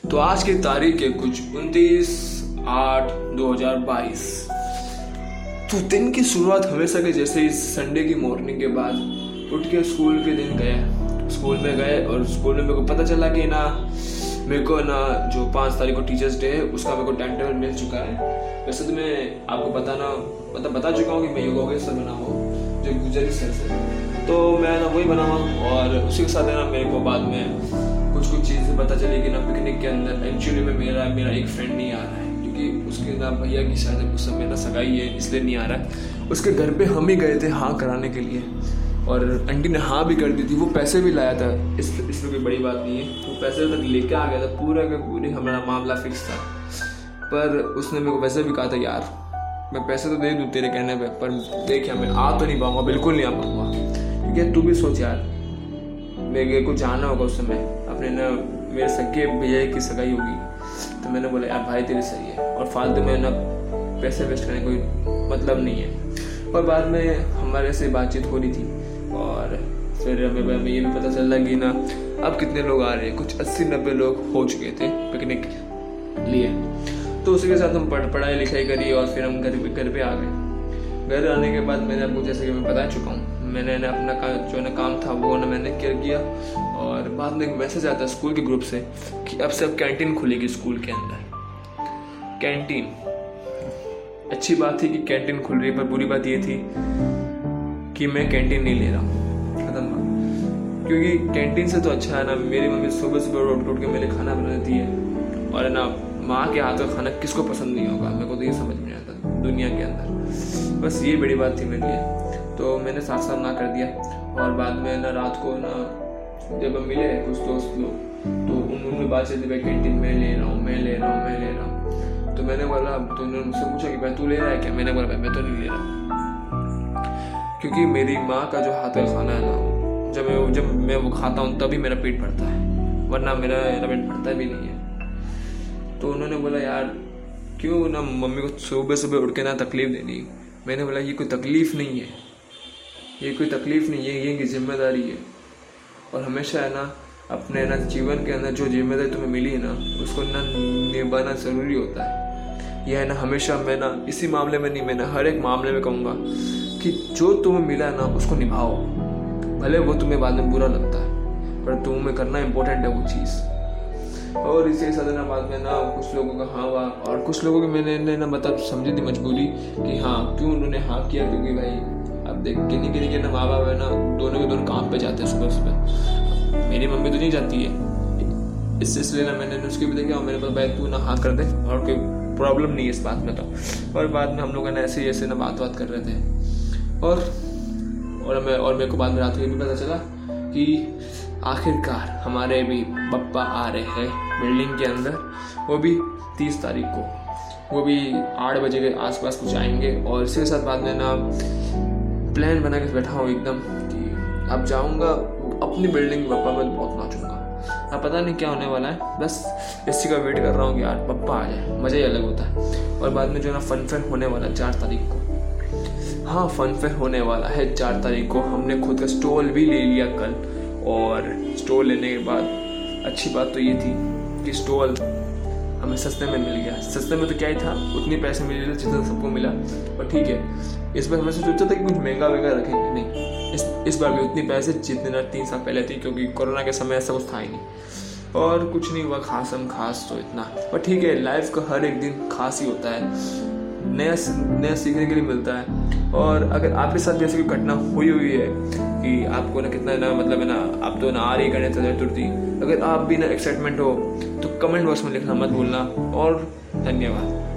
तो आज की तारीख है कुछ उनतीस आठ दो हज़ार बाईस। तो दिन की शुरुआत हमेशा के जैसे इस संडे की मॉर्निंग के बाद उठ के स्कूल के दिन गए। स्कूल में गए और स्कूल में मेरे को पता चला कि ना, मेरे को ना जो पाँच तारीख को टीचर्स डे है, उसका मेरे को टाइम टेबल मिल चुका है। वैसे तो मैं आपको बताना मतलब बता चुका हूँ कि मैं योगा सर बना हूँ, जो गुजरी सर से। तो मैं ना वही बना हूँ और उसी के साथ है ना मेरे को बाद में कुछ कुछ चीज़ें पता चली कि ना पिकनिक के अंदर एक्चुअली में मेरा मेरा एक फ्रेंड नहीं आ रहा है, क्योंकि उसके ना भैया की शायद उस समय ना सगाई है, इसलिए नहीं आ रहा है। उसके घर पे हम ही गए थे हाँ कराने के लिए, और आंटी ने हाँ भी कर दी थी, वो पैसे भी लाया था। इस, इसमें कोई बड़ी बात नहीं है, वो पैसे तक लेके आ गया था, पूरा का पूरी हमारा मामला फिक्स था। पर उसने मेरे को वैसे भी कहा था, यार, मैं पैसे तो दे दूँ तेरे कहने पे, पर देखिए मैं आ तो नहीं पाऊँगा, बिल्कुल नहीं आ पाऊँगा। क्योंकि तू भी सोच यार मेरे को जाना होगा उस समय। अपने ना मेरे सगे भैया की सगाई होगी। तो मैंने बोला, यार, भाई तेरी सही है। और फालतू में ना पैसे वेस्ट करने कोई मतलब नहीं है। और बाद में हमारे से बातचीत हो रही थी। और फिर हमें ये भी पता चला कि ना, अब कितने लोग आ रहे हैं। कुछ अस्सी नब्बे लोग हो चुके थे पिकनिक लिए। तो उसी के साथ हम पढ़, पढ़ाई लिखाई करी और फिर हम घर घर पे आ गए। घर आने के बाद मैंने आपको जैसे कि मैं बता चुका हूँ मैंने ना अपना का, जो ना काम था वो ना मैंने केयर किया। और बाद में एक मैसेज आता है स्कूल के ग्रुप से कि अब से अब कैंटीन खुलेगी स्कूल के अंदर। कैंटीन अच्छी बात थी कि कैंटीन खुल रही है पर बुरी बात ये थी कि मैं कैंटीन नहीं ले रहा हूँ। खत्म बात। क्योंकि कैंटीन से तो अच्छा है ना मेरी मम्मी सुबह सुबह उठ उठ के मेरे खाना बना देती है। और ना माँ के हाथ का खाना किसको पसंद नहीं होगा मेरे को तो ये समझ में आता। दुनिया के अंदर। बस ये बड़ी बात थी मेरे लिए। तो मैंने साथ साथ ना कर दिया। और बाद में ना रात को ना जब हम मिले कुछ दोस्त लोग तो उन्होंने बात चलती भाई कैंटीन में ले रहा हूँ, मैं ले रहा हूँ, मैं ले रहा हूँ। तो मैंने बोला तो उन्होंने मुझसे पूछा कि, भाई तू ले रहा है क्या? मैंने बोला, भाई मैं तो नहीं ले रहा। क्योंकि मेरी माँ का जो हाथ का खाना है ना, जब मैं जब मैं वो खाता हूँ, तभी मेरा पेट भरता है। वरना मेरा मेरा पेट भरता भी नहीं है। तो उन्होंने बोला, यार क्यों ना मम्मी को सुबह सुबह उठ के ना तकलीफ़ देनी? मैंने बोला, ये कोई तकलीफ़ नहीं है। ये कोई तकलीफ़ नहीं है, ये की ज़िम्मेदारी है। और हमेशा है ना, अपने ना जीवन के अंदर जो ज़िम्मेदारी तुम्हें मिली है ना, उसको ना निभाना ज़रूरी होता है। यह है ना, हमेशा मैं ना, इसी मामले में नहीं, मैं ना हर एक मामले में कहूँगा कि जो तुम्हें मिला है ना, उसको निभाओ। भले वो तुम्हें बाद में बुरा लगता है, पर तुम्हें करना इम्पोर्टेंट है वो चीज़। और इसे बाद में ना कुछ लोगों का हाँ हुआ। और कुछ लोगों की मैंने ना मतलब समझी थी मजबूरी कि हाँ क्यों उन्होंने हाँ किया? क्योंकि भाई, अब देख किन्हीं किन्हीं के ना माँ बाप है ना, दोनों के दोनों काम पे जाते हैं सुबह सुबह। मेरी मम्मी तो नहीं जाती है। इस सिलसिले में मैंने उसके भी देखा और मेरे पास भाई तू ना हाँ कर दे, और कोई प्रॉब्लम नहीं है इस बात में तो। और बाद में हम लोग ना ऐसे ऐसे ना बात बात कर रहे थे। और और मैं और मेरे को बाद में रात को ये भी पता चला कि आखिरकार हमारे भी पप्पा आ रहे हैं बिल्डिंग के अंदर। वो भी तीस तारीख को। वो भी आठ बजे के आसपास कुछ आएँगे और इसके साथ बाद में ना प्लान बना के बैठा हूँ एकदम कि अब जाऊँगा, अपनी बिल्डिंग पप्पा में बहुत नाचूँगा। अब पता नहीं क्या होने वाला है। बस इसी का वेट कर रहा हूँ कि यार पप्पा आ जाए। मज़ा ही अलग होता है। और बाद में जो ना फन फन होने वाला है चार तारीख को। हाँ फन फेयर होने वाला है चार तारीख को। हमने खुद का स्टॉल भी ले लिया कल। और स्टॉल लेने के बाद, अच्छी बात तो ये थी कि स्टॉल हमें सस्ते में मिल गया। सस्ते में तो क्या ही था, उतनी पैसे मिले थे जितना सबको मिला। और ठीक है, इस बार हमने सोचा था कि कुछ महँगा वहंगा रखेंगे नहीं, इस इस बार भी उतने पैसे जितने ना तीन साल पहले थी, क्योंकि कोरोना के समय ऐसा कुछ था ही नहीं। और कुछ नहीं हुआ, खास हम खास तो इतना। पर ठीक है लाइफ का हर एक दिन खास ही होता है। नया नया सीखने के लिए मिलता है। और अगर आपके साथ ऐसी कोई घटना हुई हुई है कि आपको ना कितना ना मतलब है ना, आप तो ना आ रही गणेश चतुर्थी अगर आप भी ना एक्साइटमेंट हो तो कमेंट बॉक्स में लिखना मत भूलना। और धन्यवाद।